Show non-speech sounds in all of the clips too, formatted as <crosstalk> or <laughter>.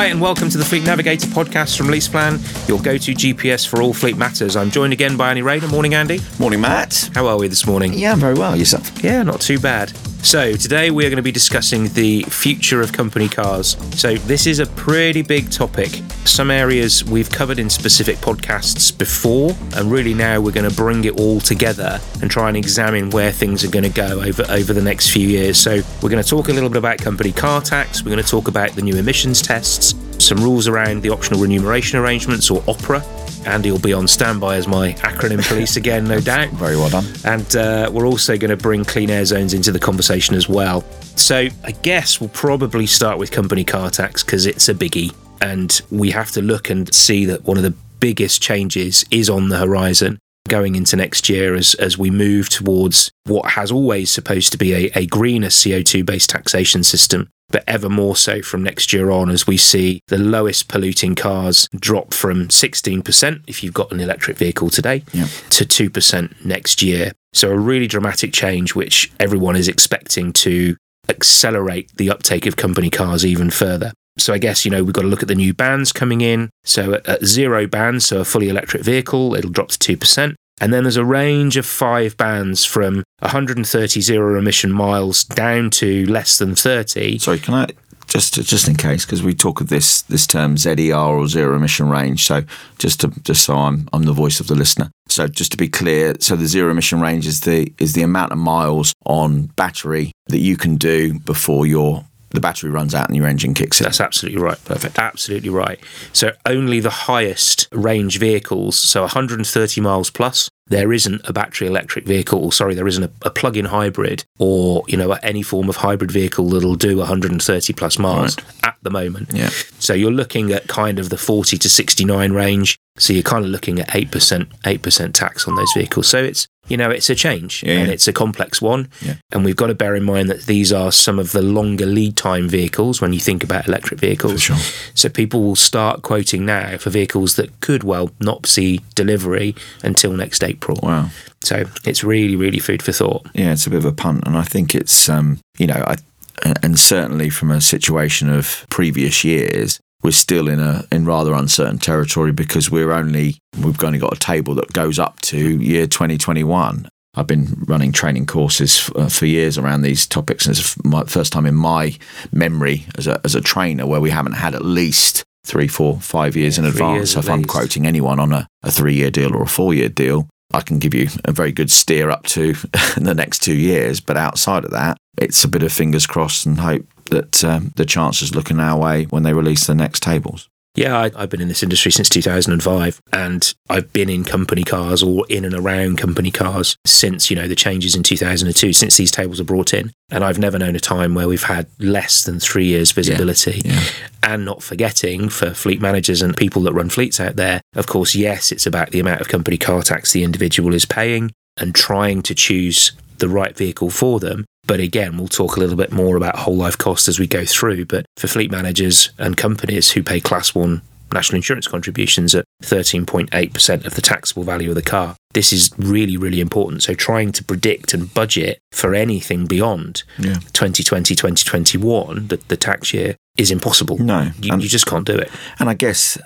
Hi, and welcome to the Fleet Navigator podcast from LeasePlan, your go to GPS for all fleet matters. I'm joined again by Andy Rayner. Morning, Andy. Morning, Matt. How are we this morning? Yeah, I'm very well. Yourself? Yeah, not too bad. So, today we're going to be discussing the future of company cars. So, this is a pretty big topic. Some areas we've covered in specific podcasts before, and really now we're going to bring it all together and try and examine where things are going to go over, over the next few years. So, we're going to talk a little bit about company car tax, we're going to talk about the new emissions tests, some rules around the optional remuneration arrangements or OPRA. Andy will be on standby as my acronym police again, no doubt. Very well done. And uh, we're also going to bring clean air zones into the conversation as well. So I guess we'll probably start with company car tax because it's a biggie. And we have to look and see that one of the biggest changes is on the horizon going into next year as, as we move towards what has always supposed to be a, a greener CO2 based taxation system but ever more so from next year on as we see the lowest polluting cars drop from 16% if you've got an electric vehicle today Yeah. to 2% next year. So, a really dramatic change, which everyone is expecting to accelerate the uptake of company cars even further. So, I guess, you know, we've got to look at the new bands coming in. So, at, at zero bands, so a fully electric vehicle, it'll drop to 2%. And then there's a range of five bands from 130 zero emission miles down to less than 30. Sorry, can I just just in case because we talk of this this term ZER or zero emission range. So just to just so I'm I'm the voice of the listener. So just to be clear, so the zero emission range is the is the amount of miles on battery that you can do before your the battery runs out and your engine kicks in. That's absolutely right. Perfect. Absolutely right. So only the highest range vehicles, so 130 miles plus, there isn't a battery electric vehicle, or sorry, there isn't a, a plug-in hybrid or you know any form of hybrid vehicle that'll do 130 plus miles at the moment. Yeah. So you're looking at kind of the 40 to 69 range. So you're kind of looking at eight percent, eight percent tax on those vehicles. So it's you know it's a change Yeah, and yeah. it's a complex one. Yeah. And we've got to bear in mind that these are some of the longer lead time vehicles when you think about electric vehicles. For sure. So people will start quoting now for vehicles that could well not see delivery until next April. Wow. So it's really, really food for thought. Yeah, it's a bit of a punt, and I think it's um, you know, I and certainly from a situation of previous years, we're still in a in rather uncertain territory because we're only we've only got a table that goes up to year 2021. I've been running training courses uh, for years around these topics, and it's my first time in my memory as a as a trainer where we haven't had at least three, four, five years Yeah, in advance. years So if I'm quoting anyone on a, a three year deal or a four year deal, I can give you a very good steer up to <laughs> the next two years. But outside of that, it's a bit of fingers crossed and hope that um, the chancellor's looking our way when they release the next tables. Yeah, I, I've been in this industry since 2005, and I've been in company cars or in and around company cars since you know the changes in 2002, since these tables are brought in, and I've never known a time where we've had less than three years visibility. yeah. And not forgetting for fleet managers and people that run fleets out there, of course, yes, it's about the amount of company car tax the individual is paying and trying to choose the right vehicle for them. But again, we'll talk a little bit more about whole life cost as we go through. But for fleet managers and companies who pay class one national insurance contributions at 13.8% of the taxable value of the car, this is really, really important. So trying to predict and budget for anything beyond Yeah. 2020, 2021, the, the tax year, is impossible. No. You, And- you just can't do it. And I guess,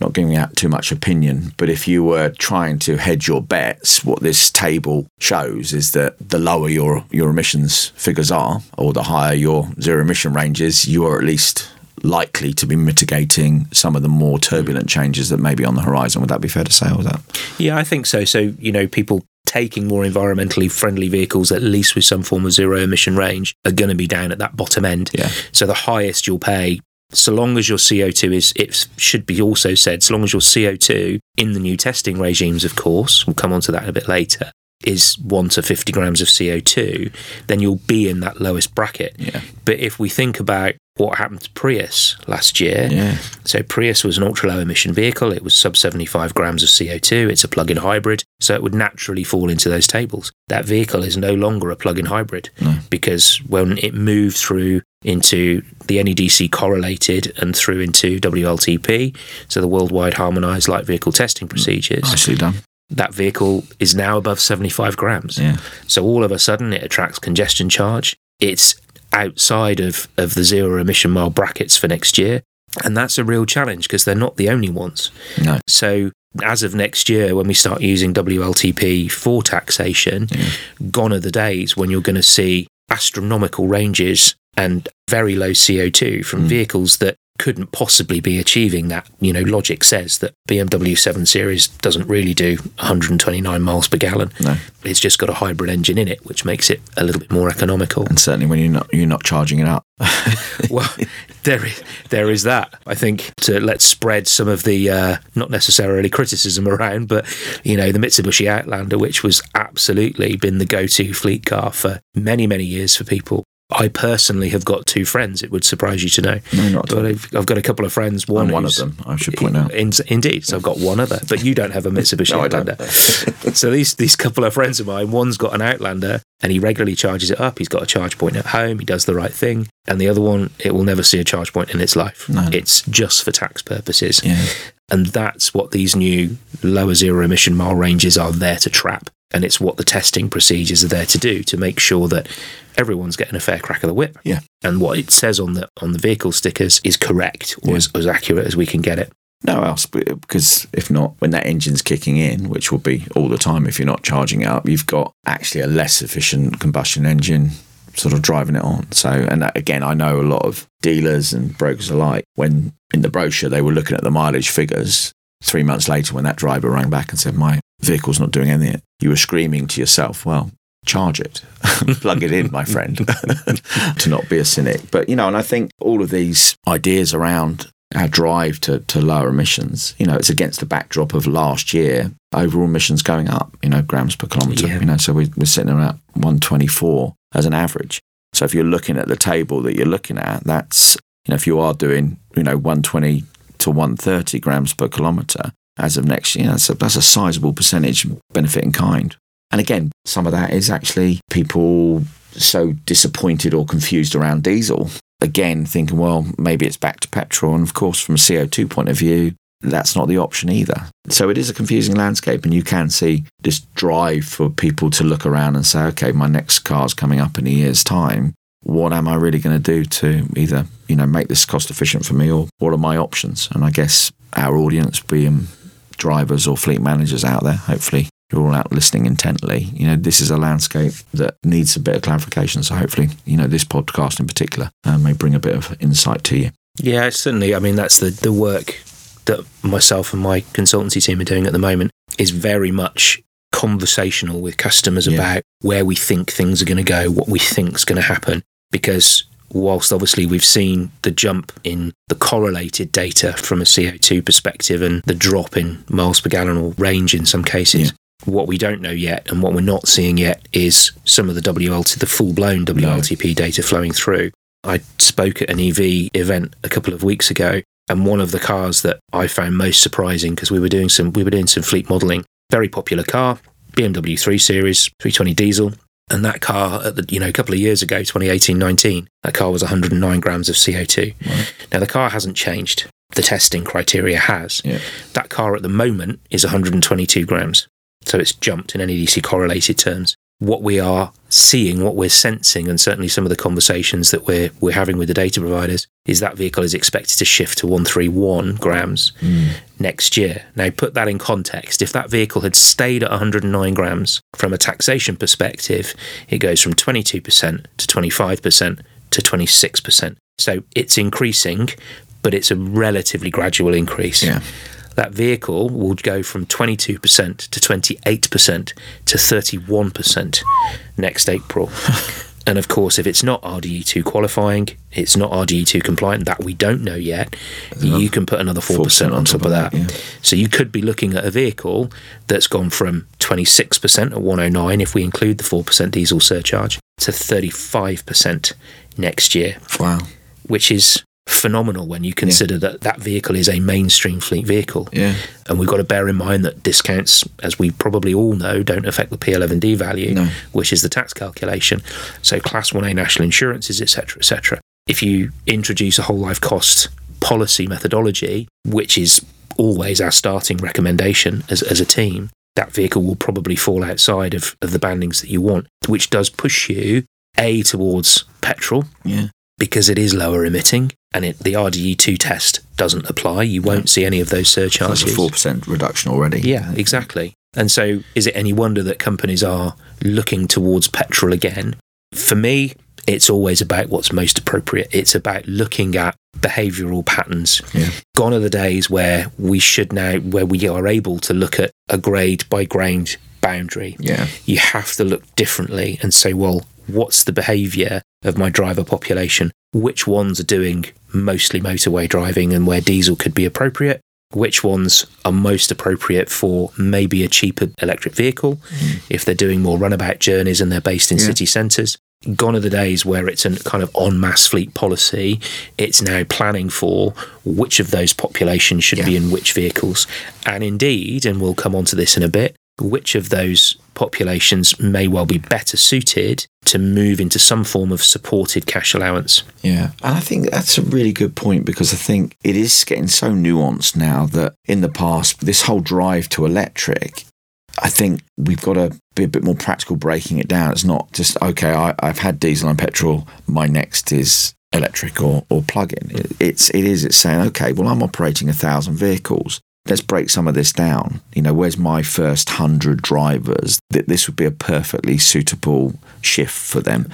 not giving out too much opinion, but if you were trying to hedge your bets, what this table shows is that the lower your, your emissions figures are, or the higher your zero emission range is, you are at least likely to be mitigating some of the more turbulent hmm. changes that may be on the horizon. Would that be fair to say? Or that? Yeah, I think so. So, you know, people taking more environmentally friendly vehicles, at least with some form of zero emission range, are going to be down at that bottom end. Yeah. So the highest you'll pay, so long as your CO2 is, it should be also said, so long as your CO2 in the new testing regimes, of course, we'll come on to that a bit later, is 1 to 50 grams of CO2, then you'll be in that lowest bracket. Yeah. But if we think about what happened to Prius last year, Yeah. so Prius was an ultra low emission vehicle. It was sub 75 grams of CO2. It's a plug-in hybrid, so it would naturally fall into those tables. That vehicle is no longer a plug-in hybrid because when it moved through into the NEDC correlated and through into WLTP, so the worldwide harmonized light vehicle testing mm, procedures, Nicely done. that vehicle is now above 75 grams. Yeah. So all of a sudden it attracts congestion charge. It's outside of, of the zero emission mile brackets for next year. And that's a real challenge because they're not the only ones. No. So as of next year, when we start using WLTP for taxation, gone are the days when you're going to see astronomical ranges and very low CO2 from vehicles that couldn't possibly be achieving that. You know, logic says that BMW 7 Series doesn't really do 129 miles per gallon. No. It's just got a hybrid engine in it, which makes it a little bit more economical. And certainly when you're not you're not charging it up. <laughs> well, there is there is that. I think to let's spread some of the uh, not necessarily criticism around, but you know the Mitsubishi Outlander, which was absolutely been the go-to fleet car for many many years for people. I personally have got two friends. It would surprise you to know. No, not at But I've, I've got a couple of friends. One, I'm one of them, I should point out. In, indeed, so I've got one other, but you don't have a Mitsubishi <laughs> No. Outlander. so these these couple of friends of mine, one's got an Outlander and he regularly charges it up. He's got a charge point at home. He does the right thing. And the other one, it will never see a charge point in its life. No. It's just for tax purposes. Yeah. And that's what these new lower zero emission mile ranges are there to trap. And it's what the testing procedures are there to do to make sure that everyone's getting a fair crack of the whip. Yeah. And what it says on the on the vehicle stickers is correct or Yeah. as, as accurate as we can get it. No else, because uh, if not, when that engine's kicking in, which will be all the time if you're not charging it up, you've got actually a less efficient combustion engine sort of driving it on. So, and that, again, I know a lot of dealers and brokers alike, when in the brochure they were looking at the mileage figures, three months later when that driver rang back and said, My vehicle's not doing anything, you were screaming to yourself, Well, charge it, <laughs> plug it in, my friend, <laughs> to not be a cynic. But, you know, and I think all of these ideas around our drive to, to lower emissions, you know, it's against the backdrop of last year, overall emissions going up, you know, grams per kilometre, Yeah. you know, so we, we're sitting around 124 as an average. So if you're looking at the table that you're looking at, that's, you know, if you are doing, you know, 120 to 130 grams per kilometre as of next year, that's a, that's a sizable percentage benefit in kind. And again, some of that is actually people so disappointed or confused around diesel. Again, thinking, well, maybe it's back to petrol. And of course, from a CO2 point of view, that's not the option either. So it is a confusing landscape, and you can see this drive for people to look around and say, okay, my next car's coming up in a year's time. What am I really going to do to either, you know, make this cost efficient for me, or what are my options? And I guess our audience, being drivers or fleet managers out there, hopefully you're all out listening intently. You know, this is a landscape that needs a bit of clarification. So hopefully, you know, this podcast in particular uh, may bring a bit of insight to you. Yeah, certainly. I mean, that's the, the work that myself and my consultancy team are doing at the moment is very much conversational with customers Yeah. about where we think things are going to go, what we think is going to happen. Because whilst obviously we've seen the jump in the correlated data from a CO2 perspective and the drop in miles per gallon or range in some cases, what we don't know yet and what we're not seeing yet is some of the WLT, the full blown WLTP data flowing through. I spoke at an EV event a couple of weeks ago, and one of the cars that I found most surprising because we were doing some we were doing some fleet modelling. Very popular car, BMW 3 Series, 320 diesel, and that car at the you know a couple of years ago, 2018-19, that car was 109 grams of CO2. Now the car hasn't changed. The testing criteria has. Yeah. That car at the moment is 122 grams. So it's jumped in NEDC correlated terms. What we are seeing, what we're sensing, and certainly some of the conversations that we're we're having with the data providers is that vehicle is expected to shift to 131 grams hmm. next year. Now, put that in context. If that vehicle had stayed at 109 grams from a taxation perspective, it goes from 22% to 25% to 26%. So it's increasing, but it's a relatively gradual increase Yeah. That vehicle will go from 22% to 28% to 31% next April. <laughs> and of course, if it's not RDE2 qualifying, it's not RDE2 compliant, that we don't know yet, you can put another 4%, on top of that. yeah. So you could be looking at a vehicle that's gone from 26% at 109, if we include the 4% diesel surcharge, to 35% next year Wow. which is phenomenal when you consider that that vehicle is a mainstream fleet vehicle. Yeah. And we've got to bear in mind that discounts, as we probably all know, don't affect the P11D value, No. which is the tax calculation. So Class 1A national insurances, etc., etc. If you introduce a whole life cost policy methodology, which is always our starting recommendation as, as a team, that vehicle will probably fall outside of, of the bandings that you want, which does push you A towards petrol, Yeah. Because it is lower emitting and it, the RDE2 test doesn't apply. You won't see any of those That's surcharges. a four percent reduction already. Yeah, exactly. And so, is it any wonder that companies are looking towards petrol again? For me, it's always about what's most appropriate. It's about looking at behavioral patterns. Yeah. Gone are the days where we should now, where we are able to look at a grade by grade boundary. Yeah. You have to look differently and say, well, what's the behavior of my driver population? Which ones are doing mostly motorway driving and where diesel could be appropriate? Which ones are most appropriate for maybe a cheaper electric vehicle mm-hmm. if they're doing more runabout journeys and they're based in Yeah. city centres? Gone are the days where it's a kind of en masse fleet policy. It's now planning for which of those populations should be in which vehicles. And indeed, and we'll come on to this in a bit, which of those populations may well be better suited to move into some form of supported cash allowance. Yeah. And I think that's a really good point because I think it is getting so nuanced now that in the past, this whole drive to electric, I think we've got to be a bit more practical breaking it down. It's not just, okay, I, I've had diesel and petrol, my next is electric or, or plug-in. It, it's, it is, it's saying, okay, well, I'm operating a thousand vehicles. Let's break some of this down. You know, where's my first hundred drivers? That this would be a perfectly suitable shift for them.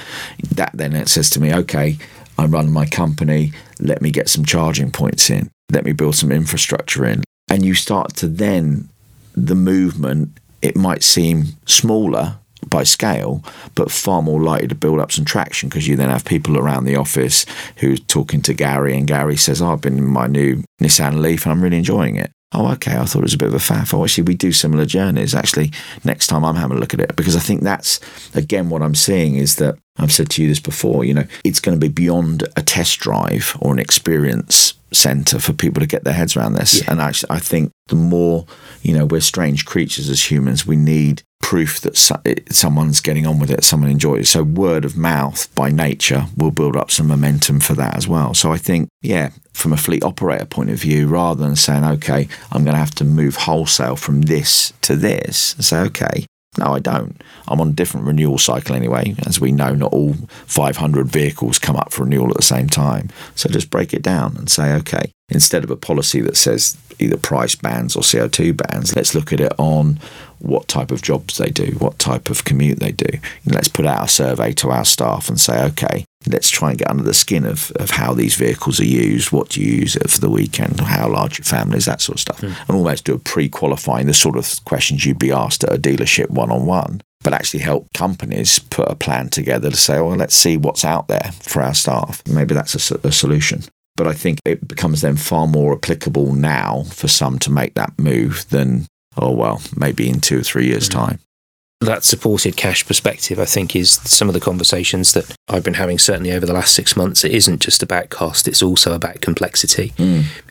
That then it says to me, okay, I run my company. Let me get some charging points in. Let me build some infrastructure in. And you start to then the movement. It might seem smaller by scale, but far more likely to build up some traction because you then have people around the office who's talking to Gary, and Gary says, oh, "I've been in my new Nissan Leaf and I'm really enjoying it." Oh, okay. I thought it was a bit of a faff. Oh, actually, we do similar journeys. Actually, next time I'm having a look at it because I think that's again what I'm seeing is that I've said to you this before. You know, it's going to be beyond a test drive or an experience center for people to get their heads around this. Yeah. And actually, I think the more you know, we're strange creatures as humans. We need proof that someone's getting on with it, someone enjoys it. So word of mouth by nature will build up some momentum for that as well. So I think, yeah, from a fleet operator point of view, rather than saying, okay, I'm going to have to move wholesale from this to this, say, okay, no, I don't. I'm on a different renewal cycle anyway. As we know, not all 500 vehicles come up for renewal at the same time. So just break it down and say, okay, instead of a policy that says either price bands or CO2 bands, let's look at it on what type of jobs they do, what type of commute they do. And let's put out a survey to our staff and say, okay, let's try and get under the skin of, of how these vehicles are used, what do you use it for the weekend, how large your family is, that sort of stuff. Hmm. And almost do a pre qualifying, the sort of questions you'd be asked at a dealership one on one, but actually help companies put a plan together to say, well, let's see what's out there for our staff. Maybe that's a solution. But I think it becomes then far more applicable now for some to make that move than, oh, well, maybe in two or three years' mm-hmm. time. That supported cash perspective, I think, is some of the conversations that I've been having certainly over the last six months. It isn't just about cost, it's also about complexity.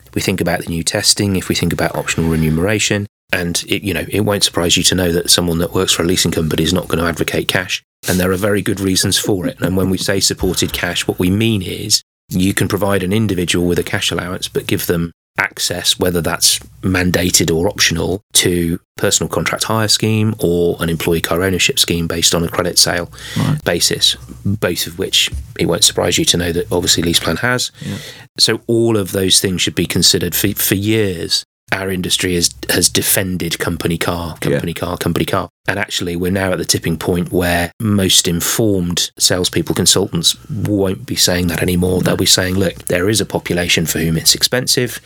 If we think about the new testing, if we think about optional remuneration, and it, you know, it won't surprise you to know that someone that works for a leasing company is not going to advocate cash. And there are very good reasons for it. And when we say supported cash, what we mean is you can provide an individual with a cash allowance, but give them access, whether that's mandated or optional, to personal contract hire scheme or an employee car ownership scheme based on a credit sale Right. basis, both of which it won't surprise you to know that obviously LeasePlan has. Yeah. So all of those things should be considered for, for years. Our industry has has defended company car, company car, company car, and actually we're now at the tipping point where most informed salespeople, consultants won't be saying that anymore. They'll be saying, "Look, there is a population for whom it's expensive.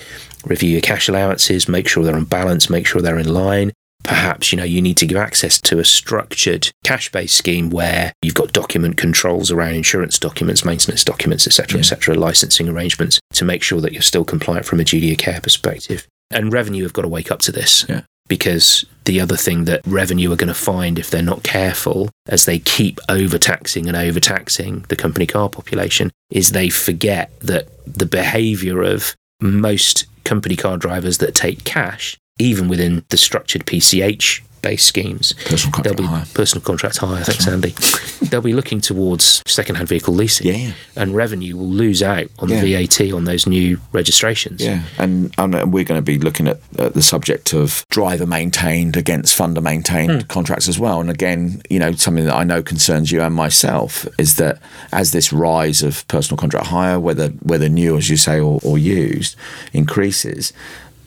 Review your cash allowances, make sure they're on balance, make sure they're in line. Perhaps you know you need to give access to a structured cash-based scheme where you've got document controls around insurance documents, maintenance documents, etc., etc., licensing arrangements to make sure that you're still compliant from a duty of care perspective. And revenue have got to wake up to this Yeah. because the other thing that revenue are going to find if they're not careful as they keep overtaxing and overtaxing the company car population is they forget that the behavior of most company car drivers that take cash even within the structured PCH based schemes, Personal contract they'll be hire. personal contract hire. Thanks, Andy. <laughs> they'll be looking towards second-hand vehicle leasing, Yeah. and revenue will lose out on Yeah. the VAT on those new registrations. Yeah, and um, we're going to be looking at, at the subject of driver maintained against funder maintained contracts as well. And again, you know, something that I know concerns you and myself is that as this rise of personal contract hire, whether whether new as you say or, or used, increases.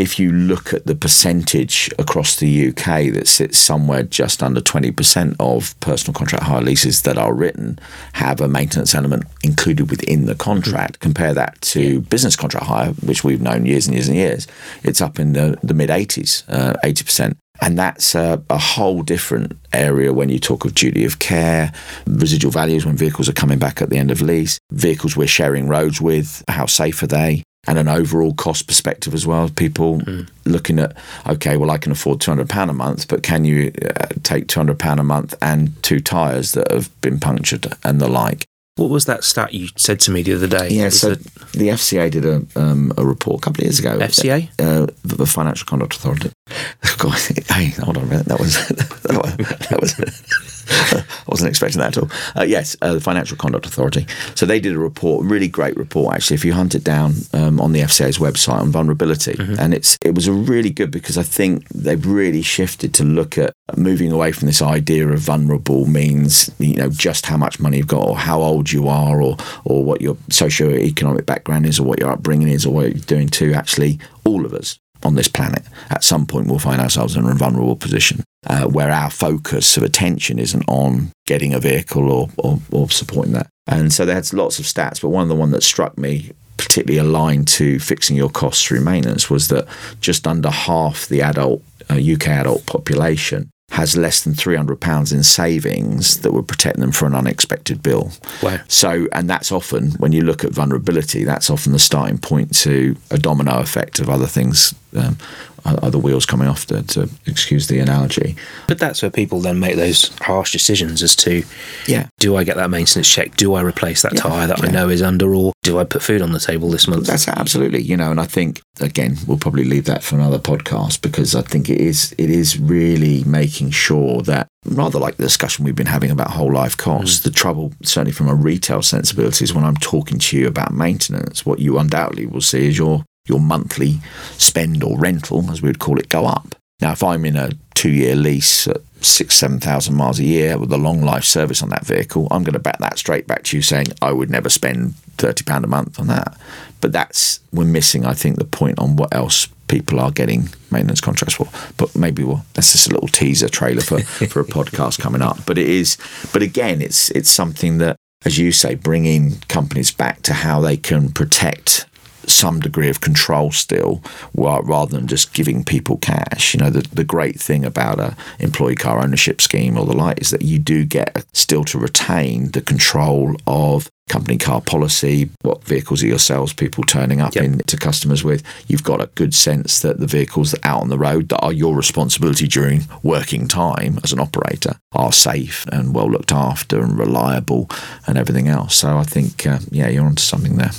If you look at the percentage across the UK that sits somewhere just under 20% of personal contract hire leases that are written have a maintenance element included within the contract, compare that to business contract hire, which we've known years and years and years, it's up in the, the mid 80s, uh, 80%. And that's a, a whole different area when you talk of duty of care, residual values when vehicles are coming back at the end of lease, vehicles we're sharing roads with, how safe are they? And an overall cost perspective as well. People looking at, okay, well, I can afford £200 a month, but can you uh, take £200 a month and two tyres that have been punctured and the like? What was that stat you said to me the other day? Yeah, Was so it the FCA did a um, a report a couple of years ago. FCA? uh, the the Financial Conduct Authority. <laughs> God, hey, hold on a minute. That was <laughs> that was, that was I <laughs> wasn't expecting that at all. Uh, yes, uh, the Financial Conduct Authority. So they did a report, really great report actually. If you hunt it down um, on the FCA's website on vulnerability, and it's it was a really good because I think they've really shifted to look at moving away from this idea of vulnerable means you know just how much money you've got or how old you are or or what your socio-economic background is or what your upbringing is or what you're doing to actually all of us on this planet at some point we'll find ourselves in a vulnerable position uh, where our focus of attention isn't on getting a vehicle or, or, or supporting that. And so there's lots of stats but one of the one that struck me particularly aligned to fixing your costs through maintenance was that just under half the adult uh, UK adult population has less than 300 pounds in savings that would protect them for an unexpected bill. Wow. So, and that's often when you look at vulnerability, that's often the starting point to a domino effect of other things, um, other wheels coming off. To, to excuse the analogy. But that's where people then make those harsh decisions as to Yeah. do I get that maintenance check? Do I replace that Yeah, tyre that I know is under, or do I put food on the table this month? That's absolutely, you know, and I think again we'll probably leave that for another podcast because I think it is it is really making sure that rather like the discussion we've been having about whole life costs, mm. the trouble certainly from a retail sensibility is when I'm talking to you about maintenance, what you undoubtedly will see is your your monthly spend or rental, as we would call it, go up. Now, if I'm in a two-year lease at six, seven thousand miles a year with a long life service on that vehicle, I'm going to back that straight back to you, saying I would never spend thirty pound a month on that. But that's we're missing, I think, the point on what else people are getting maintenance contracts for. But maybe we'll, that's just a little teaser trailer for <laughs> for a podcast coming up. But it is, but again, it's it's something that, as you say, bringing companies back to how they can protect some degree of control still rather than just giving people cash. You know the, the great thing about a employee car ownership scheme or the like is that you do get still to retain the control of company car policy what vehicles are your salespeople turning up Yep. in to customers with. You've got a good sense that the vehicles that out on the road that are your responsibility during working time as an operator are safe and well looked after and reliable and everything else. So i think uh, yeah you're onto something there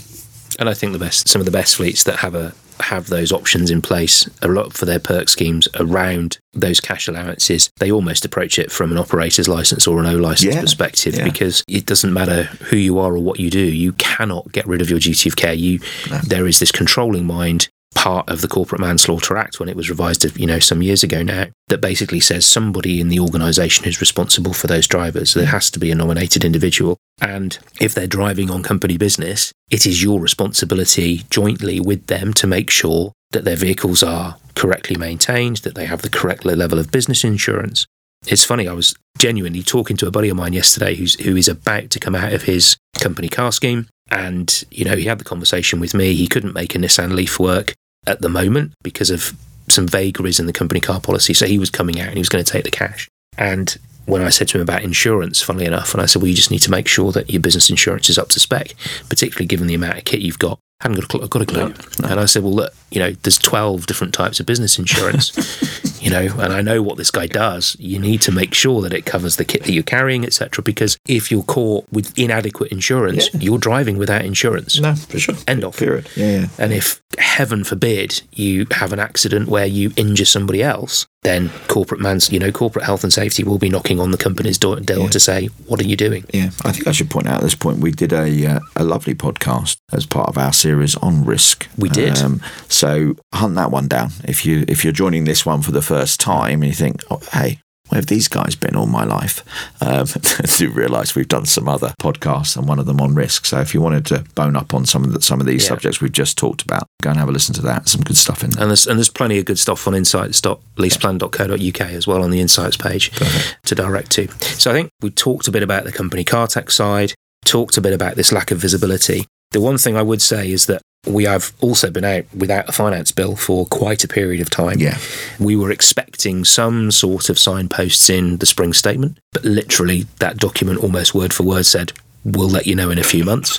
And I think the best, some of the best fleets that have a have those options in place a lot for their perk schemes around those cash allowances. They almost approach it from an operator's license or an O license Yeah, perspective yeah. because it doesn't matter who you are or what you do. You cannot get rid of your duty of care. You there is this controlling mind part of the Corporate Manslaughter Act when it was revised, you know, some years ago now, that basically says somebody in the organisation who's responsible for those drivers. There has to be a nominated individual, and if they're driving on company business, it is your responsibility jointly with them to make sure that their vehicles are correctly maintained, that they have the correct level of business insurance. It's funny, I was genuinely talking to a buddy of mine yesterday who's who is about to come out of his company car scheme. And, you know, he had the conversation with me. He couldn't make a Nissan Leaf work at the moment because of some vagaries in the company car policy. So he was coming out and he was going to take the cash. And when I said to him about insurance, funnily enough, and I said, well, you just need to make sure that your business insurance is up to spec, particularly given the amount of kit you've got. Hadn't got a clue. Got a clue. And I said, well, look, you know, there's 12 different types of business insurance. <laughs> you know, and I know what this guy does. You need to make sure that it covers the kit that you're carrying, etc. Because if you're caught with inadequate insurance, Yeah. you're driving without insurance. No, for sure. End of. Period. Yeah, yeah. And if, heaven forbid, you have an accident where you injure somebody else, then corporate man's, you know, corporate health and safety will be knocking on the company's door, door Yeah. to say, "What are you doing?" Yeah, I think I should point out at this point we did a uh, a lovely podcast as part of our series on risk. We did. so hunt that one down if you if you're joining this one for the first time and you think, oh, hey. Where have these guys been all my life? Um, <laughs> do realise we've done some other podcasts and one of them on risk. So if you wanted to bone up on some of the, some of these Yeah. subjects we've just talked about, go and have a listen to that. Some good stuff in there. And there's and there's plenty of good stuff on insights.leaseplan.co.uk as well on the insights page to direct to. So I think we talked a bit about the company car tax side, talked a bit about this lack of visibility. The one thing I would say is that we have also been out without a finance bill for quite a period of time. Yeah. We were expecting some sort of signposts in the spring statement, but literally that document almost word for word said, We'll let you know in a few months.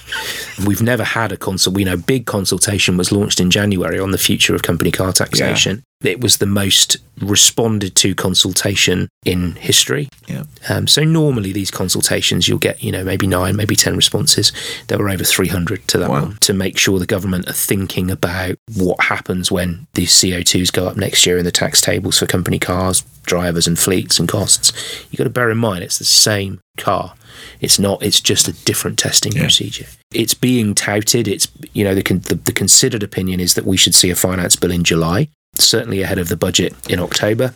We've never had a consult. We know big consultation was launched in January on the future of company car taxation. It was the most responded to consultation in history. Yeah. Um, so normally these consultations, you'll get, you know, maybe nine, maybe 10 responses. There were over 300 to that Wow. one to make sure the government are thinking about what happens when these CO2s go up next year in the tax tables for company cars, drivers and fleets and costs. You've got to bear in mind it's the same car. It's not, it's just a different testing Yeah. procedure. It's being touted. It's, you know, the, con- the, the considered opinion is that we should see a finance bill in July, certainly ahead of the budget in October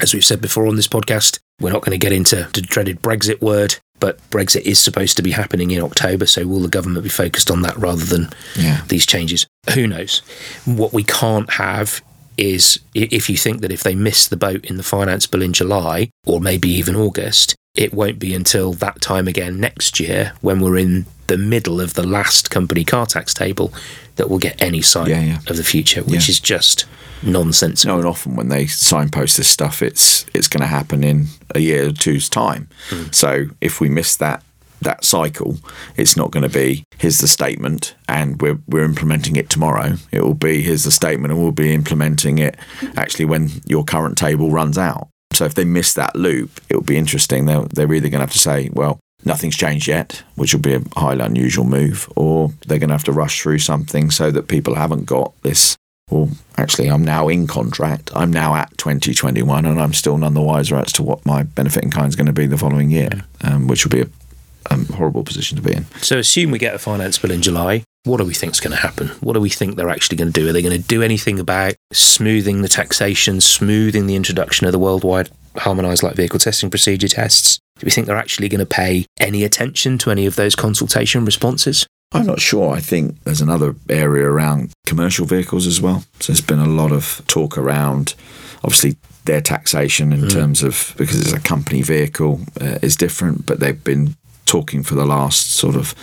as we've said before on this podcast, we're not going to get into the dreaded Brexit word, but Brexit is supposed to be happening in October. So will the government be focused on that rather than Yeah. these changes? Who knows? What we can't have is if you think that if they miss the boat in the finance bill in July or maybe even August, it won't be until that time again next year when we're in the middle of the last company car tax table that we'll get any sign Yeah, yeah. of the future, which Yeah. is just nonsense. No, and often when they signpost this stuff, it's it's going to happen in a year or two's time. Hmm. So if we miss that that cycle, it's not going to be here's the statement and we're we're implementing it tomorrow. It will be here's the statement and we'll be implementing it actually when your current table runs out. So if they miss that loop, it will be interesting. They're they're either going to have to say, well. Nothing's changed yet, which will be a highly unusual move, or they're going to have to rush through something so that people haven't got this well, actually, I'm now in contract. I'm now at 2021, and I'm still none the wiser as to what my benefit in kind is going to be the following year, um, which will be a um, horrible position to be in. So assume we get a finance bill in July. What do we think is going to happen? What do we think they're actually going to do? Are they going to do anything about smoothing the taxation, smoothing the introduction of the worldwide harmonised light vehicle testing procedure tests? Do we think they're actually going to pay any attention to any of those consultation responses? I'm not sure. I think there's another area around commercial vehicles as well. So there's been a lot of talk around, obviously, their taxation in terms of because it's a company vehicle uh, is different, but they've been talking for the last sort of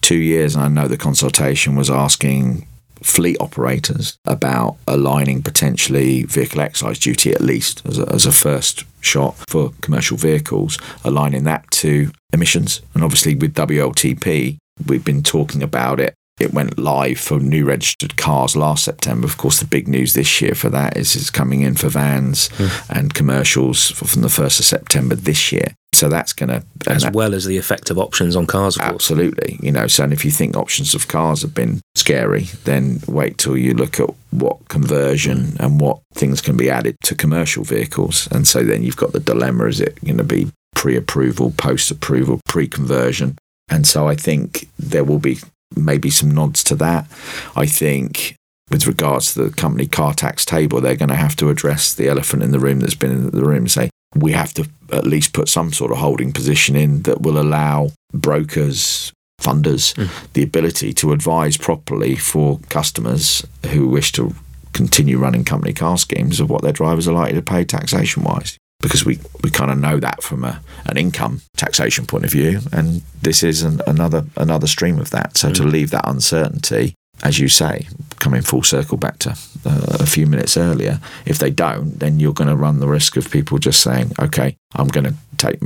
two years. And I know the consultation was asking fleet operators about aligning potentially vehicle excise duty at least as a, as a first shot for commercial vehicles, aligning that to emissions. And obviously with WLTP, we've been talking about it. It went live for new registered cars last September. Of course, the big news this year for that is it's coming in for vans hmm. and commercials from the 1st of September this year. So that's going to As well as the effect of options on cars, of course. Absolutely. You know, so and if you think options of cars have been scary, then wait till you look at what conversion and what things can be added to commercial vehicles. And so then you've got the dilemma is it going to be pre approval, post approval, pre conversion? And so I think there will be maybe some nods to that. I think with regards to the company car tax table, they're going to have to address the elephant in the room that's been in the room and say, we have to at least put some sort of holding position in that will allow brokers, funders, hmm. the ability to advise properly for customers who wish to continue running company car schemes of what their drivers are likely to pay taxation wise. Because we, we kind of know that from a, an income taxation point of view, and this is an, another another stream of that. So to leave that uncertainty, as you say, coming full circle back to uh, a few minutes earlier, if they don't, then you're going to run the risk of people just saying, okay, I'm going to take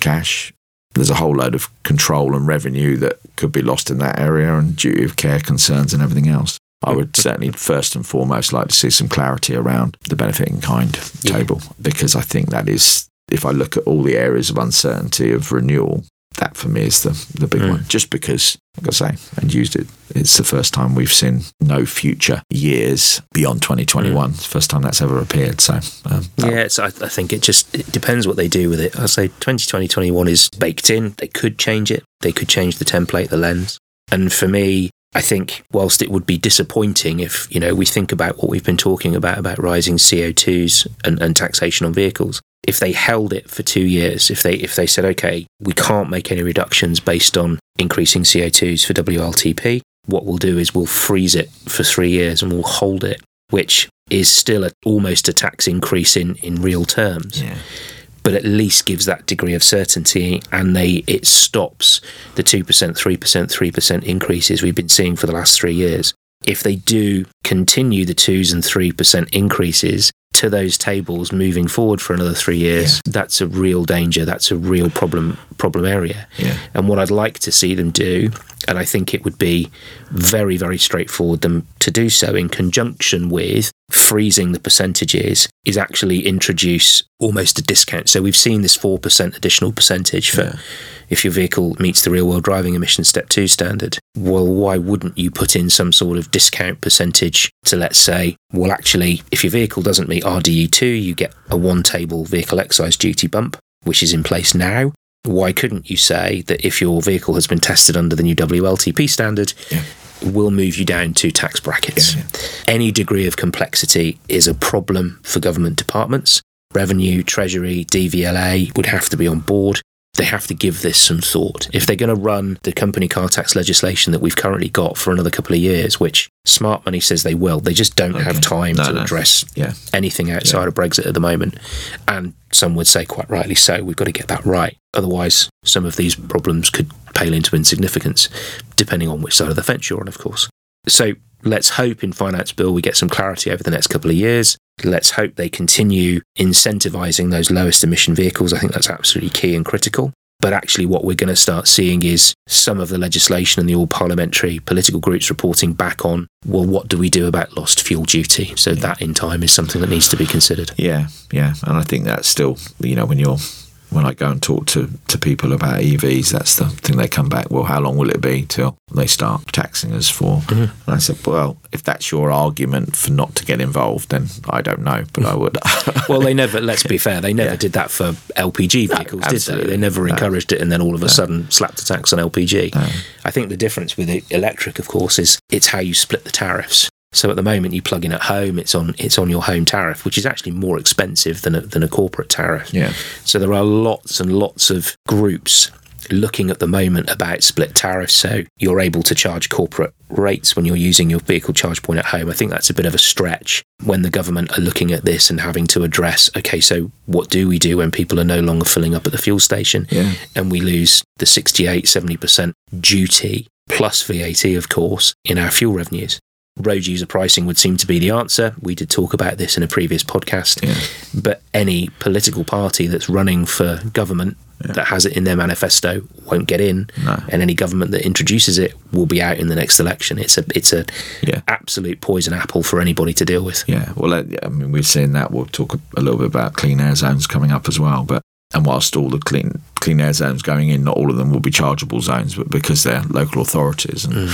cash. There's a whole load of control and revenue that could be lost in that area and duty of care concerns and everything else. I would certainly first and foremost like to see some clarity around the benefit in kind Yeah. table because I think that is, if I look at all the areas of uncertainty of renewal, that for me is the, the big Mm. one. Just because, like I say, and used it, it's the first time we've seen no future years beyond 2021. It's the first time that's ever appeared. So, um, Yeah, it's, I, I think it just it depends what they do with it. I say 2020 21 is baked in. They could change it. They could change the template, the lens. And for me, I think whilst it would be disappointing if you know we think about what we've been talking about about rising CO2s and, and taxation on vehicles, if they held it for two years, if they if they said okay, we can't make any reductions based on increasing CO2s for WLTP, what we'll do is we'll freeze it for three years and we'll hold it, which is still a, almost a tax increase in in real terms yeah. But at least gives that degree of certainty and they it stops the 2%, 3%, 3% increases we've been seeing for the last 3 years. If they do continue the 2s and 3% increases to those tables moving forward for another 3 years, that's a real danger, that's a real problem problem area. Yeah. And what I'd like to see them do, and I think it would be very, very straightforward them to do so in conjunction with freezing the percentages, is actually introduce almost a discount. So we've seen this four percent additional percentage for Yeah. if your vehicle meets the real world driving emissions step two standard. Well, why wouldn't you put in some sort of discount percentage to let's say, well actually if your vehicle doesn't meet RDE two, you get a one table vehicle excise duty bump, which is in place now why couldn't you say that if your vehicle has been tested under the new WLTP standard, Yeah. Will move you down two tax brackets? Yeah, Any degree of complexity is a problem for government departments. Revenue, Treasury, DVLA would have to be on board. They have to give this some thought. If they're going to run the company car tax legislation that we've currently got for another couple of years, which Smart Money says they will, they just don't have time No, to no. address Yeah. anything outside of Brexit at the moment. And some would say, quite rightly so, we've got to get that right. Otherwise, some of these problems could pale into insignificance, depending on which side of the fence you're on, of course. So let's hope in Finance Bill we get some clarity over the next couple of years. Let's hope they continue incentivising those lowest emission vehicles. I think that's absolutely key and critical. But actually, what we're going to start seeing is some of the legislation and the all parliamentary political groups reporting back on, well, what do we do about lost fuel duty? So, that in time is something that needs to be considered. Yeah, yeah, and I think that's still, you know, when you're when I go and talk to, to people about EVs, that's the thing they come back. Well, how long will it be till they start taxing us for? Mm-hmm. And I said, well, if that's your argument for not to get involved, then I don't know, but I would. <laughs> Well, they never, let's be fair, they never Yeah. did that for LPG vehicles, did they? They never No. encouraged it and then all of a sudden slapped a tax on LPG. I think the difference with electric, of course, is it's how you split the tariffs. So at the moment, you plug in at home, it's on it's on your home tariff, which is actually more expensive than a, than a corporate tariff. Yeah. So there are lots and lots of groups looking at the moment about split tariffs. So you're able to charge corporate rates when you're using your vehicle charge point at home. I think that's a bit of a stretch when the government are looking at this and having to address okay, so what do we do when people are no longer filling up at the fuel station Yeah. and we lose the 68, 70% duty plus VAT, of course, in our fuel revenues? Road user pricing would seem to be the answer. We did talk about this in a previous podcast Yeah. but any political party that's running for government that has it in their manifesto won't get in, No. and any government that introduces it will be out in the next election. It's a it's a Yeah. absolute poison apple for anybody to deal with. Yeah, well, uh, I mean, we've seen that. We'll talk a, a little bit about clean air zones coming up as well. But and whilst all the clean clean air zones going in, not all of them will be chargeable zones, but because they're local authorities, and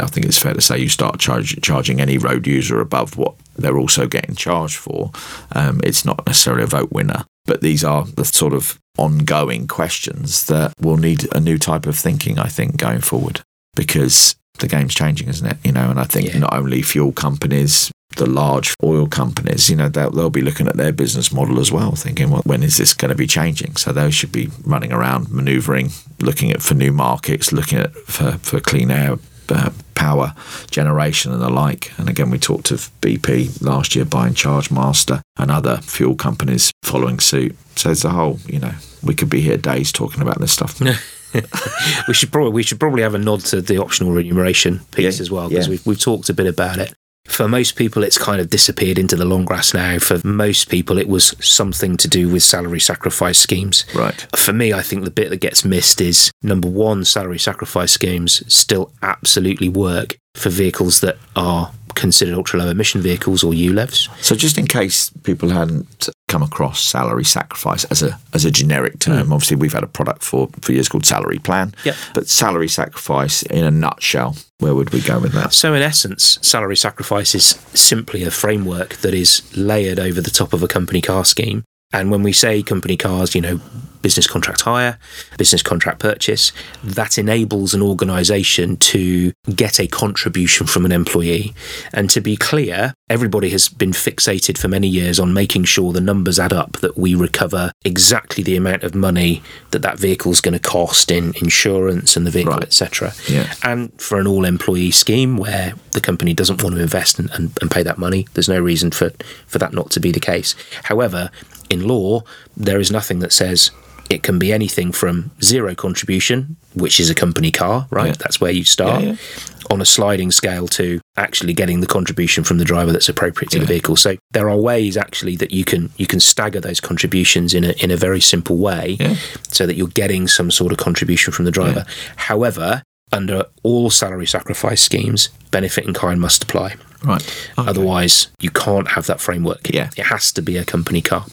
I think it's fair to say you start charge, charging any road user above what they're also getting charged for, um, it's not necessarily a vote winner. But these are the sort of ongoing questions that will need a new type of thinking, I think, going forward, because the game's changing, isn't it? You know, and I think Yeah. not only fuel companies, the large oil companies, you know, they'll, they'll be looking at their business model as well, thinking, well, when is this going to be changing? So they should be running around, manoeuvring, looking at for new markets, looking at for, for clean air. Uh, power generation and the like. And again, we talked of BP last year buying Chargemaster and other fuel companies following suit. So as a whole, you know, we could be here days talking about this stuff. <laughs> we should probably we should probably have a nod to the optional remuneration piece Yeah, as well because yeah. we've we've talked a bit about it. For most people, it's kind of disappeared into the long grass now. For most people, it was something to do with salary sacrifice schemes. Right. For me, I think the bit that gets missed is number one, salary sacrifice schemes still absolutely work for vehicles that are considered ultra low emission vehicles or ULEVs. So, just in case people hadn't come across salary sacrifice as a as a generic term, mm. obviously we've had a product for for years called salary plan. Yep. But salary sacrifice, in a nutshell, where would we go with that? So, in essence, salary sacrifice is simply a framework that is layered over the top of a company car scheme. And when we say company cars, you know, business contract hire, business contract purchase, that enables an organisation to get a contribution from an employee. And to be clear, everybody has been fixated for many years on making sure the numbers add up, that we recover exactly the amount of money that that vehicle is going to cost in insurance and the vehicle, Right. etc. Yeah. And for an all employee scheme where the company doesn't want to invest and, and, and pay that money, there's no reason for, for that not to be the case. However, in law, there is nothing that says it can be anything from zero contribution, which is a company car, right? Yeah. That's where you start. Yeah, yeah. On a sliding scale to actually getting the contribution from the driver that's appropriate to the vehicle. So there are ways actually that you can you can stagger those contributions in a in a very simple way so that you're getting some sort of contribution from the driver. However, under all salary sacrifice schemes, benefit in kind must apply. Right. Okay. Otherwise, you can't have that framework. Yeah. It has to be a company car.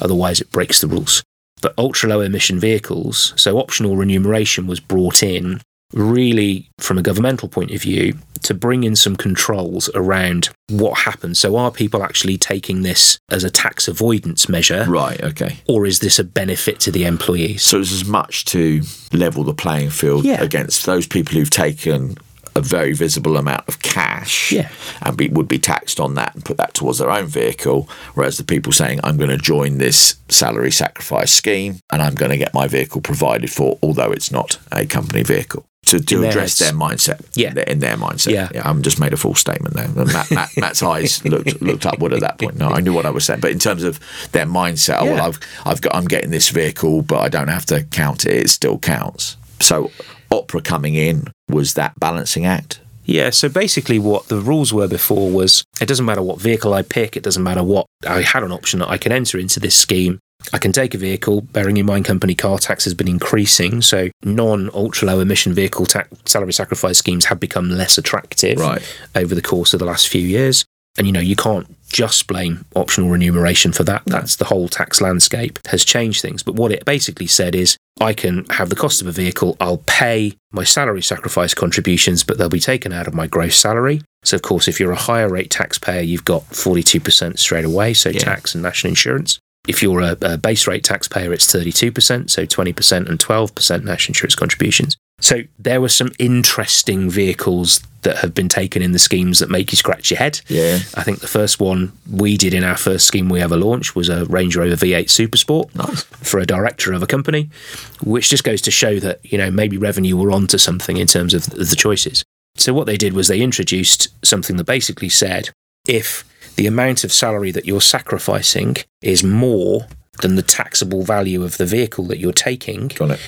Otherwise, it breaks the rules. But ultra low emission vehicles, so optional remuneration was brought in really from a governmental point of view to bring in some controls around what happens. So, are people actually taking this as a tax avoidance measure, Right. Okay. or is this a benefit to the employees? So it's as much to level the playing field Yeah. against those people who've taken a very visible amount of cash Yeah. and be, would be taxed on that and put that towards their own vehicle, whereas the people saying, I'm going to join this salary sacrifice scheme and I'm going to get my vehicle provided for, although it's not a company vehicle. To, address theirs. their mindset, Yeah. in their mindset. Yeah. I have just made a full statement there. Matt, Matt, Matt's eyes <laughs> looked looked upward at that point. No, I knew what I was saying, but in terms of their mindset, oh, Yeah. well, I've I've got I'm getting this vehicle, but I don't have to count it. It still counts. So OpRA coming in was that balancing act. Yeah, so basically, what the rules were before was it doesn't matter what vehicle I pick, it doesn't matter what I had an option that I can enter into this scheme. I can take a vehicle, bearing in mind company car tax has been increasing, so non ultra low emission vehicle tax salary sacrifice schemes have become less attractive Right. over the course of the last few years. And you know, you can't just blame optional remuneration for that. That's the whole tax landscape has changed things. But what it basically said is I can have the cost of a vehicle, I'll pay my salary sacrifice contributions, but they'll be taken out of my gross salary. So, of course, if you're a higher rate taxpayer, you've got 42% straight away, so Yeah. tax and national insurance. If you're a, a base rate taxpayer, it's 32%, so 20% and 12% national insurance contributions. So there were some interesting vehicles that have been taken in the schemes that make you scratch your head. Yeah. I think the first one we did in our first scheme we ever launched was a Range Rover V8 Supersport Nice. for a director of a company, which just goes to show that, you know, maybe revenue were onto something in terms of the choices. So what they did was they introduced something that basically said if the amount of salary that you're sacrificing is more than the taxable value of the vehicle that you're taking, Got it.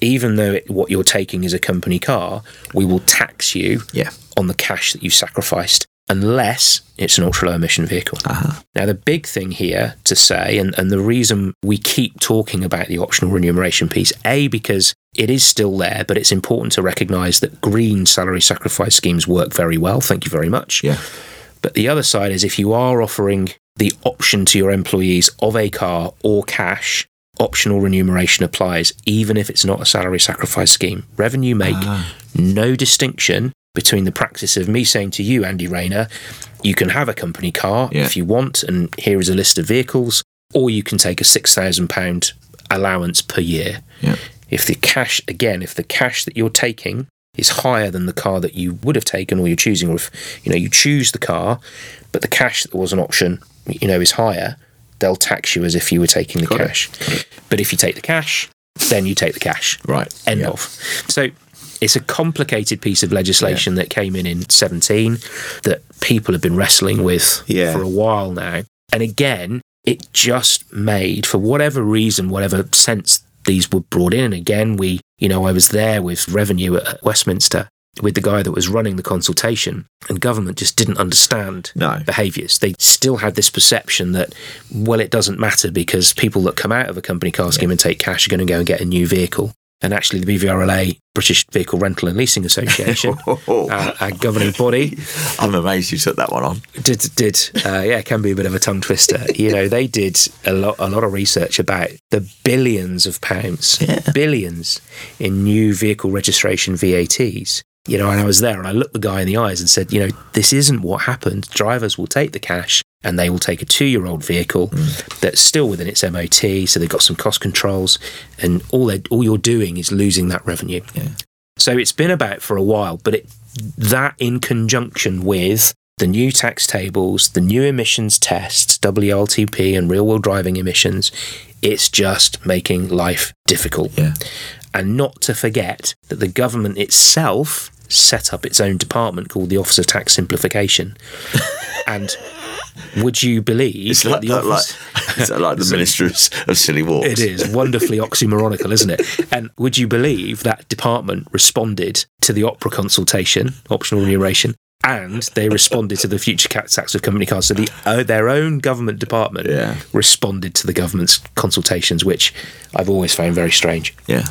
Even though it, what you're taking is a company car, we will tax you Yeah. on the cash that you've sacrificed unless it's an ultra low emission vehicle. Uh-huh. Now, the big thing here to say, and, and the reason we keep talking about the optional remuneration piece, A, because it is still there, but it's important to recognise that green salary sacrifice schemes work very well. Thank you very much. Yeah. But the other side is if you are offering the option to your employees of a car or cash, optional remuneration applies, even if it's not a salary sacrifice scheme. Revenue make Ah. no distinction between the practice of me saying to you, Andy Rayner, you can have a company car Yeah. if you want, and here is a list of vehicles, or you can take a £6,000 allowance per year. Yeah. If the cash, again, if the cash that you're taking is higher than the car that you would have taken or you're choosing, or if you know you choose the car, but the cash that was an option, you know, is higher, they'll tax you as if you were taking the Got it. cash. But if you take the cash, then you take the cash. Right. End Yeah. of. So it's a complicated piece of legislation that came in in 17 that people have been wrestling with Yeah. for a while now. And again, it just made, for whatever reason, whatever sense these were brought in. And again, we, you know, I was there with revenue at Westminster with the guy that was running the consultation, and government just didn't understand No. behaviours. They still had this perception that, well, it doesn't matter because people that come out of a company car scheme and take cash are going to go and get a new vehicle. And actually, the BVRLA, British Vehicle Rental and Leasing Association, <laughs> uh, our governing body, <laughs> I'm amazed you took that one on. did did uh, yeah, it can be a bit of a tongue twister. <laughs> You know, they did a lot a lot of research about the billions of pounds, Yeah. billions in new vehicle registration VATs. You know, and I was there and I looked the guy in the eyes and said, you know, this isn't what happened. Drivers will take the cash and they will take a two-year-old vehicle mm. that's still within its MOT, so they've got some cost controls, and all all you're doing is losing that revenue. Yeah. So it's been about for a while, but it, that in conjunction with the new tax tables, the new emissions tests, WLTP and real world driving emissions, it's just making life difficult. Yeah. And not to forget that the government itself set up its own department called the Office of Tax Simplification. <laughs> and would you believe It's that like, the like, it's <laughs> like the <laughs> Minister of, of Silly Walks. it is wonderfully oxymoronical, isn't it? And would you believe that department responded to the OpRA consultation, optional remuneration, and they responded to the future tax of company cars. So the uh, their own government department Yeah. responded to the government's consultations, which I've always found very strange. Yeah.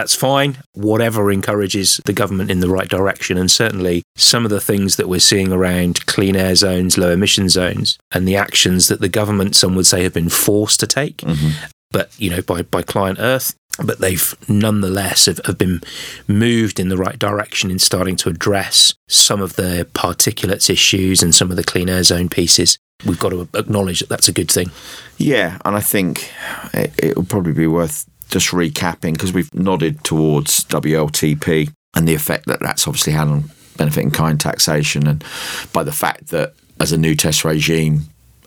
That's fine. Whatever encourages the government in the right direction. And certainly some of the things that we're seeing around clean air zones, low emission zones, and the actions that the government, some would say, have been forced to take, mm-hmm. but, you know, by, by ClientEarth. But they've nonetheless have, have been moved in the right direction in starting to address some of the particulates issues and some of the clean air zone pieces. We've got to acknowledge that that's a good thing. Yeah, and I think it, it will probably be worth just recapping because we've nodded towards WLTP and the effect that that's obviously had on benefit in kind taxation, and by the fact that as a new test regime,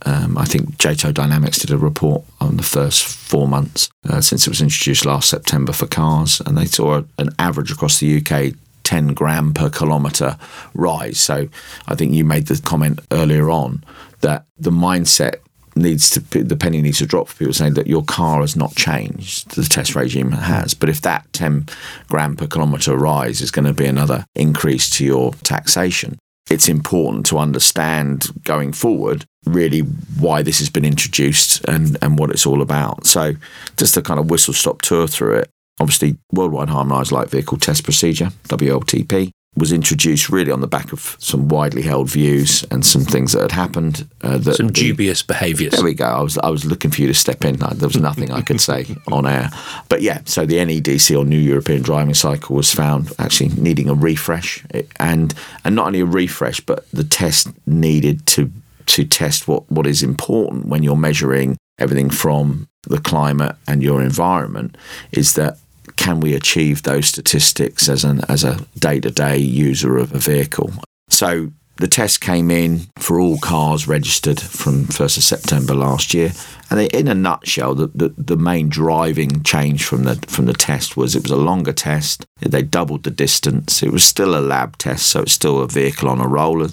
um, I think JATO Dynamics did a report on the first four months uh, since it was introduced last September for cars, and they saw an average across the UK 10 gram per kilometre rise. So I think you made the comment earlier on that the mindset needs to the penny needs to drop for people saying that your car has not changed the test regime has but if that 10 gram per kilometre rise is going to be another increase to your taxation it's important to understand going forward really why this has been introduced and, and what it's all about. So, just a kind of whistle stop tour through it. Obviously, Worldwide Harmonised Light Vehicle Test Procedure, WLTP, was introduced really on the back of some widely held views and some things that had happened. Uh, that Some the- dubious behaviours. there we go. I was I was looking for you to step in. There was nothing I could say <laughs> on air. But yeah, so the NEDC or New European Driving Cycle was found actually needing a refresh, and and not only a refresh, but the test needed to to test what what is important when you're measuring everything from the climate and your environment is that can we achieve those statistics as an as a day to day user of a vehicle? So the test came in for all cars registered from 1st of September last year. And in a nutshell, the, the, the main driving change from the from the test was it was a longer test. They doubled the distance. It was still a lab test, so it's still a vehicle on a roller.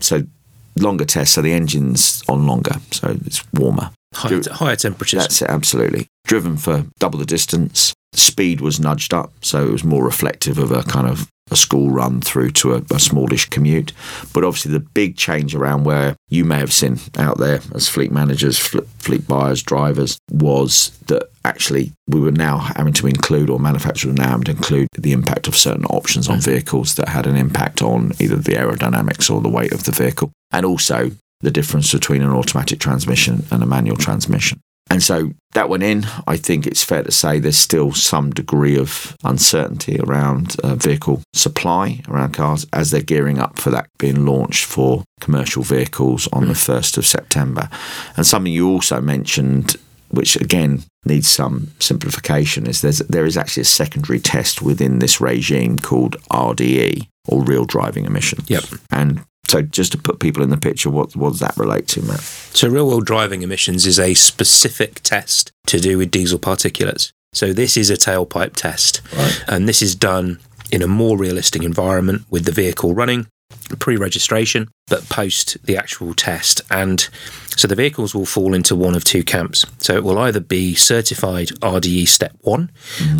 So longer test, so the engine's on longer, so it's warmer. Higher, higher temperatures. That's it, absolutely. Driven for double the distance. Speed was nudged up, so it was more reflective of a kind of a school run through to a, a smallish commute. But obviously, the big change around where you may have seen out there as fleet managers, fl- fleet buyers, drivers, was that actually we were now having to include, or manufacturers were now having to include, the impact of certain options on mm. vehicles that had an impact on either the aerodynamics or the weight of the vehicle, and also the difference between an automatic transmission and a manual transmission. And so that went in. I think it's fair to say there's still some degree of uncertainty around uh, vehicle supply around cars as they're gearing up for that being launched for commercial vehicles on the 1st of September. And something you also mentioned, which again needs some simplification, is there's, there is actually a secondary test within this regime called RDE or real driving emissions. Yep. And so just to put people in the picture, what, what does that relate to, Matt? So, real world driving emissions is a specific test to do with diesel particulates. So, this is a tailpipe test, Right. and this is done in a more realistic environment with the vehicle running pre registration, but post the actual test. And so, the vehicles will fall into one of two camps. So, it will either be certified RDE Step 1,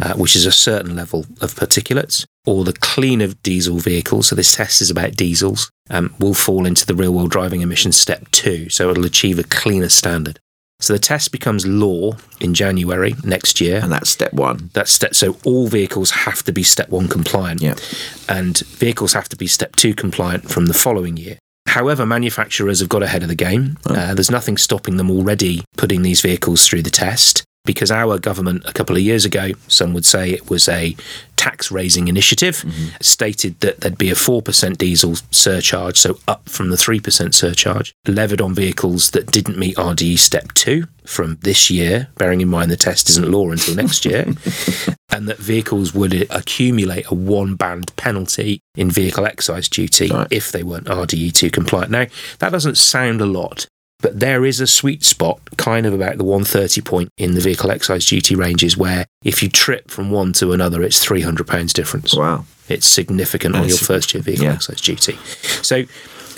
uh, which is a certain level of particulates, or the cleaner diesel vehicles. So, this test is about diesels. Um, will fall into the real world driving emissions step two, so it'll achieve a cleaner standard. So the test becomes law in January next year. And that's step one. That's step. So all vehicles have to be step one compliant. Yeah. And vehicles have to be step two compliant from the following year. However, manufacturers have got ahead of the game. Uh, there's nothing stopping them already putting these vehicles through the test because our government a couple of years ago, some would say it was a tax raising initiative, mm-hmm. stated that there'd be a 4% diesel surcharge, so up from the 3% surcharge, levied on vehicles that didn't meet RDE step 2 from this year, bearing in mind the test isn't law until next year, <laughs> and that vehicles would accumulate a one band penalty in vehicle excise duty Right. if they weren't RDE2 compliant. Now, that doesn't sound a lot, but there is a sweet spot, kind of about the 130 point in the vehicle excise duty ranges, where if you trip from one to another, it's £300 difference. Wow. It's significant on your first year vehicle yeah. excise duty. So,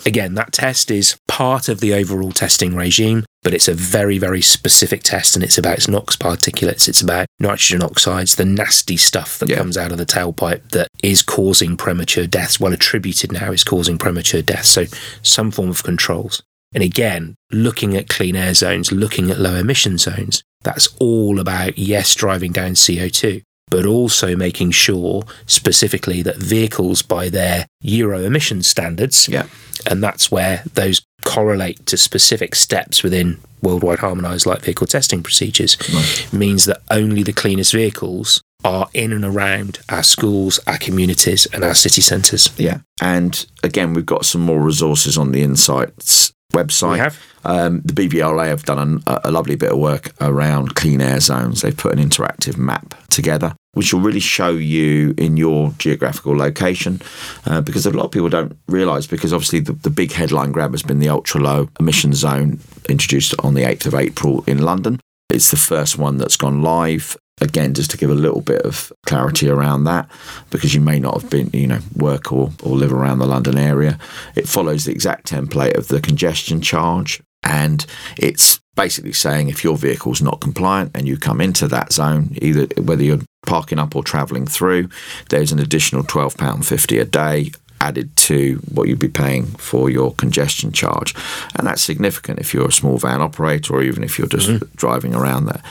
again, that test is part of the overall testing regime, but it's a very, very specific test and it's about its NOx particulates, it's about nitrogen oxides, the nasty stuff that Yeah. comes out of the tailpipe that is causing premature deaths, well attributed now is causing premature deaths. So, some form of controls. And again, looking at clean air zones, looking at low emission zones, that's all about, yes, driving down CO2, but also making sure specifically that vehicles by their Euro emission standards, Yeah. and that's where those correlate to specific steps within worldwide harmonized light vehicle testing procedures, means that only the cleanest vehicles are in and around our schools, our communities, and our city centres. Yeah. And again, we've got some more resources on the Insights website. We have. Um, the BVLA have done a, a lovely bit of work around clean air zones. They've put an interactive map together, which will really show you in your geographical location. Uh, because a lot of people don't realise, because obviously the, the big headline grab has been the ultra low emission zone introduced on the 8th of April in London. It's the first one that's gone live. Again, just to give a little bit of clarity around that, because you may not have been, you know, work or, or live around the London area. It follows the exact template of the congestion charge, and it's basically saying if your vehicle's not compliant and you come into that zone, either whether you're parking up or travelling through, there's an additional £12.50 a day added to what you'd be paying for your congestion charge. And that's significant if you're a small van operator or even if you're just mm-hmm. driving around there.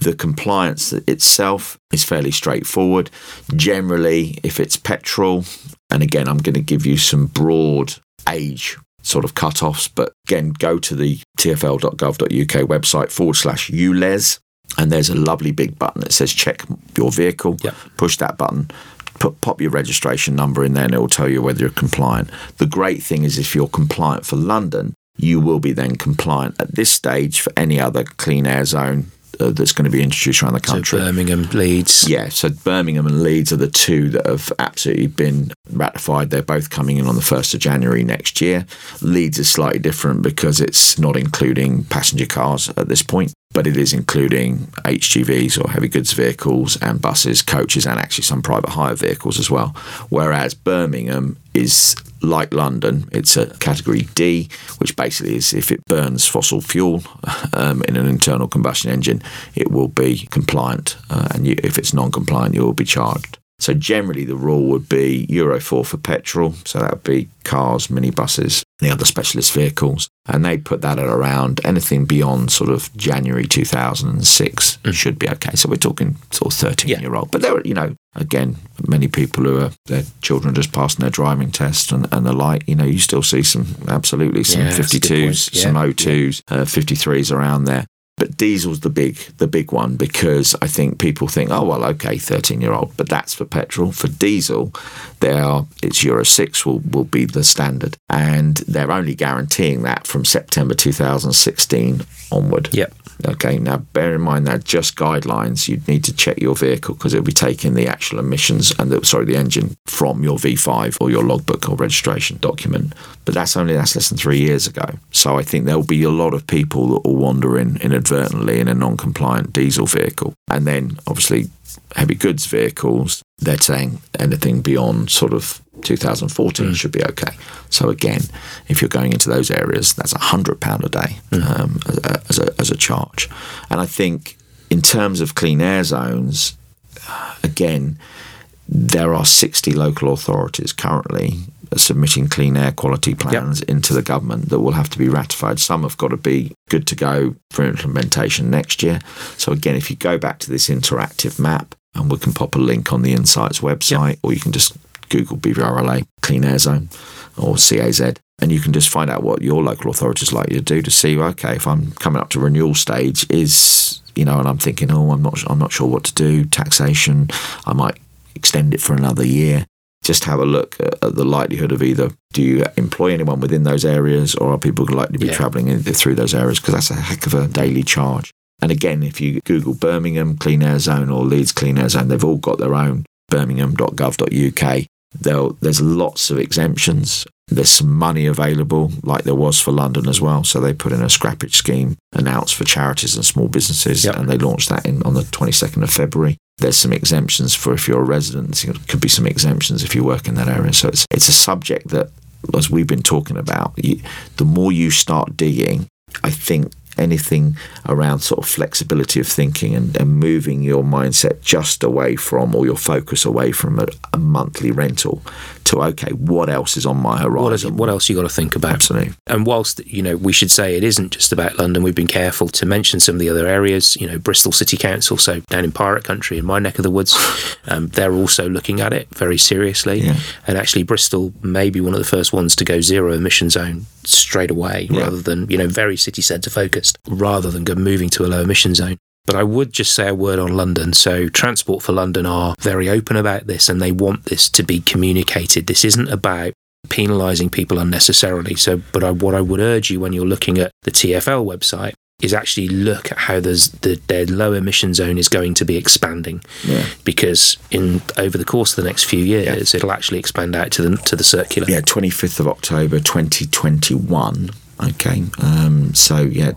The compliance itself is fairly straightforward. Generally, if it's petrol, and again, I'm going to give you some broad age sort of cut-offs, but again, go to the tfl.gov.uk website forward slash ULEZ and there's a lovely big button that says check your vehicle. Yep. Push that button, put, pop your registration number in there, and it will tell you whether you're compliant. The great thing is if you're compliant for London, you will be then compliant at this stage for any other clean air zone uh, that's going to be introduced around the So country. Birmingham, Leeds. Yeah, so Birmingham and Leeds are the two that have absolutely been ratified. They're both coming in on the 1st of January next year. Leeds is slightly different because it's not including passenger cars at this point, but it is including HGVs or heavy goods vehicles and buses, coaches, and actually some private hire vehicles as well. Whereas Birmingham is like London, it's a category D, which basically is if it burns fossil fuel <laughs> um, in an internal combustion engine, it will be compliant. Uh, and you, if it's non compliant, you will be charged. So generally, the rule would be Euro 4 for petrol. So that would be cars, minibuses, the other specialist vehicles. And they put that at around anything beyond sort of January 2006 should be okay. So we're talking sort of 13 Yeah. year old. But there are, you know, again, many people who are, their children just passing their driving test and, and the like, you know, you still see some, absolutely, some Yeah, that's a good 52s, point. some Yeah, 02s, uh, 53s around there. But diesel's the big the big one because I think people think, oh well, okay, thirteen year old, but that's for petrol. For diesel, there it's Euro six will, will be the standard, and they're only guaranteeing that from September 2016 onward. Yep. Okay, now bear in mind that just guidelines. You'd need to check your vehicle because it'll be taking the actual emissions and the, sorry, the engine from your V5 or your logbook or registration document. But that's only that's less than three years ago. So I think there'll be a lot of people that will wander in inadvertently in a non-compliant diesel vehicle, and then obviously heavy goods vehicles. They're saying anything beyond sort of 2014 mm. should be okay. So again, if you're going into those areas, that's a hundred pound a day mm. um, as, a, as a charge. And I think in terms of clean air zones, uh, again, there are 60 local authorities currently submitting clean air quality plans into the government that will have to be ratified. Some have got to be good to go for implementation next year. So again, if you go back to this interactive map, and we can pop a link on the Insights website, yep. or you can just Google BVRLA Clean Air Zone or CAZ, and you can just find out what your local authorities like you to do to see, okay, if I'm coming up to renewal stage, is you know, and I'm thinking, oh, I'm not, I'm not sure what to do. Taxation, I might extend it for another year. Just have a look at, at the likelihood of either do you employ anyone within those areas, or are people likely to be yeah. travelling in, through those areas? Because that's a heck of a daily charge. And again, if you Google Birmingham Clean Air Zone or Leeds Clean Air Zone, they've all got their own birmingham.gov.uk. there's lots of exemptions. There's some money available, like there was for London as well. So they put in a scrappage scheme announced for charities and small businesses, yep. and they launched that in on the 22nd of February. There's some exemptions for if you're a resident. There could be some exemptions if you work in that area. So it's it's a subject that, as we've been talking about, you, the more you start digging, I think anything around sort of flexibility of thinking and, and moving your mindset just away from or your focus away from a, a monthly rental to okay, what else is on my horizon? What, is, what else you got to think about? Absolutely. And whilst you know we should say it isn't just about London, we've been careful to mention some of the other areas. You know, Bristol City Council, so down in Pirate Country, in my neck of the woods, <sighs> um, they're also looking at it very seriously. Yeah. And actually, Bristol may be one of the first ones to go zero emission zone straight away, yeah. rather than you know very city centre focused, rather than go moving to a low emission zone. But I would just say a word on London. So, Transport for London are very open about this and they want this to be communicated. This isn't about penalising people unnecessarily. So, but I, what I would urge you when you're looking at the TFL website is actually look at how there's the, their low emission zone is going to be expanding yeah. because in over the course of the next few years yeah. it'll actually expand out to the to the circular yeah 25th of october 2021 okay um, so yeah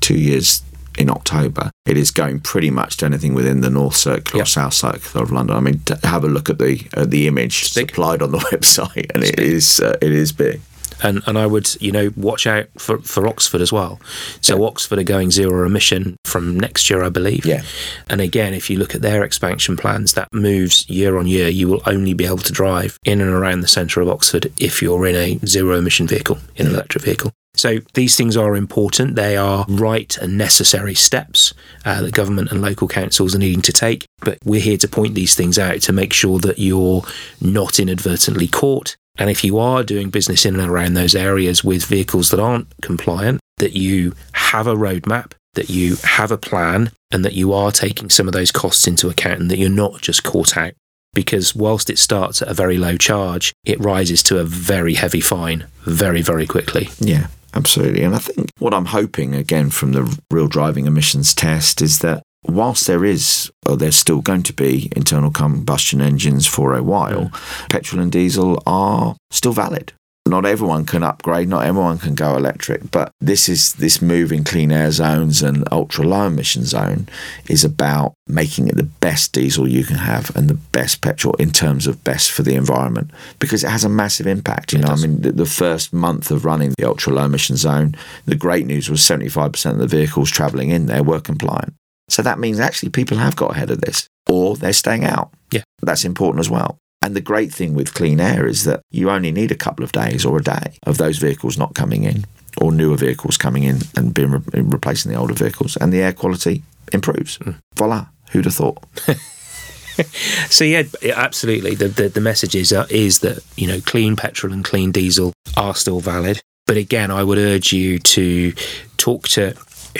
two years in October, it is going pretty much to anything within the North Circle yep. or South Circle of London. I mean, have a look at the uh, the image supplied on the <laughs> website, and it is uh, it is big. And and I would you know watch out for, for Oxford as well. So yeah. Oxford are going zero emission from next year, I believe. Yeah. And again, if you look at their expansion plans, that moves year on year. You will only be able to drive in and around the centre of Oxford if you're in a zero emission vehicle, in an electric vehicle. So these things are important. They are right and necessary steps uh, that government and local councils are needing to take. But we're here to point these things out to make sure that you're not inadvertently caught. And if you are doing business in and around those areas with vehicles that aren't compliant, that you have a roadmap, that you have a plan, and that you are taking some of those costs into account and that you're not just caught out because whilst it starts at a very low charge, it rises to a very heavy fine very, very quickly. Yeah. Absolutely. And I think what I'm hoping, again, from the real driving emissions test is that whilst there is, or there's still going to be internal combustion engines for a while, petrol and diesel are still valid not everyone can upgrade, not everyone can go electric, but this is this move in clean air zones and ultra low emission zone is about making it the best diesel you can have and the best petrol in terms of best for the environment because it has a massive impact. You it know, does. I mean, the, the, first month of running the ultra low emission zone, the great news was 75% of the vehicles travelling in there were compliant. So that means actually people have got ahead of this or they're staying out. Yeah. That's important as well. And the great thing with clean air is that you only need a couple of days or a day of those vehicles not coming in or newer vehicles coming in and being re- replacing the older vehicles, and the air quality improves. Mm. Voila! Who'd have thought? <laughs> so yeah, absolutely. The, the, the message is uh, is that you know clean petrol and clean diesel are still valid. But again, I would urge you to talk to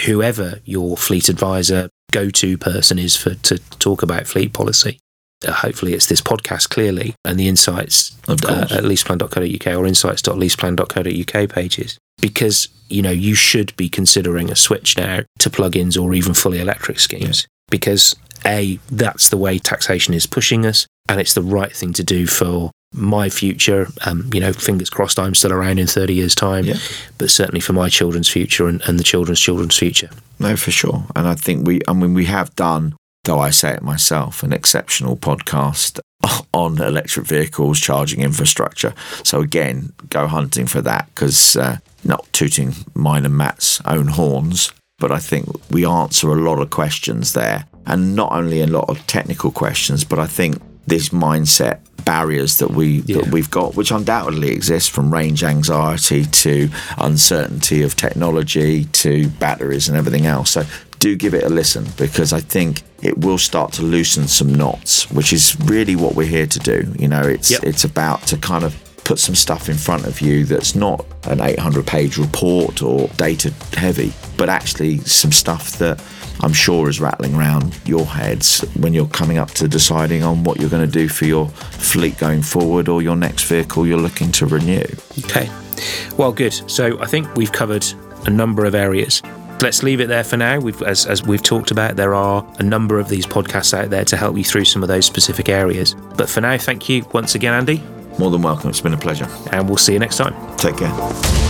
whoever your fleet advisor go to person is for to talk about fleet policy hopefully it's this podcast clearly and the insights uh, at leaseplan.co.uk or insights.leaseplan.co.uk pages. Because you know you should be considering a switch now to plug-ins or even fully electric schemes. Yeah. because a that's the way taxation is pushing us and it's the right thing to do for my future. Um, you know fingers crossed i'm still around in 30 years time yeah. but certainly for my children's future and, and the children's children's future. No for sure. And i think we i mean we have done though I say it myself, an exceptional podcast <laughs> on electric vehicles, charging infrastructure. So again, go hunting for that because uh, not tooting mine and Matt's own horns, but I think we answer a lot of questions there, and not only a lot of technical questions, but I think this mindset barriers that we Yeah. that we've got, which undoubtedly exist, from range anxiety to uncertainty of technology to batteries and everything else. So do give it a listen because I think it will start to loosen some knots, which is really what we're here to do. You know, it's Yep. it's about to kind of put some stuff in front of you that's not an 800 page report or data heavy, but actually some stuff that I'm sure is rattling around your heads when you're coming up to deciding on what you're going to do for your fleet going forward or your next vehicle you're looking to renew. Okay. Well, good. So I think we've covered a number of areas. Let's leave it there for now. We've, as, as we've talked about, there are a number of these podcasts out there to help you through some of those specific areas. But for now, thank you once again, Andy, More than welcome. It's been a pleasure. and we'll see you next time. Take care.